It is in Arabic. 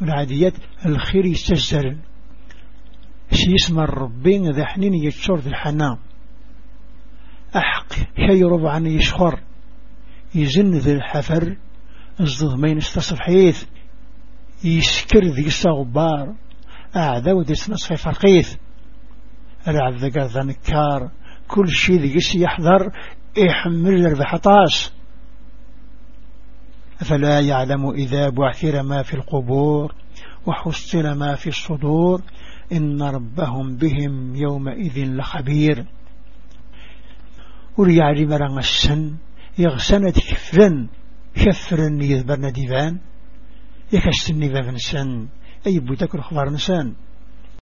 والعاديات الخير يستجزر شي اسم الربين ذا حنين يتشور ذي الحنام أحق شي ربعا يشخر. يزن ذي الحفر. الزض ما ينستصف حيث. يسكر ذي الصغبار. أعدى ودي سنصفي فرقيث العب ذا ذا نكار. كل شي ذي يحضر يحمل ذي حطاس أفلا يعلم إذا بعثر ما في القبور وحصل ما في الصدور إن ربهم بهم يومئذ لخبير. وليعلم رغسن يغسن كفرا كفرا يذبرن ديفان يكشتني بابنسان أي بوتك الخبار نسان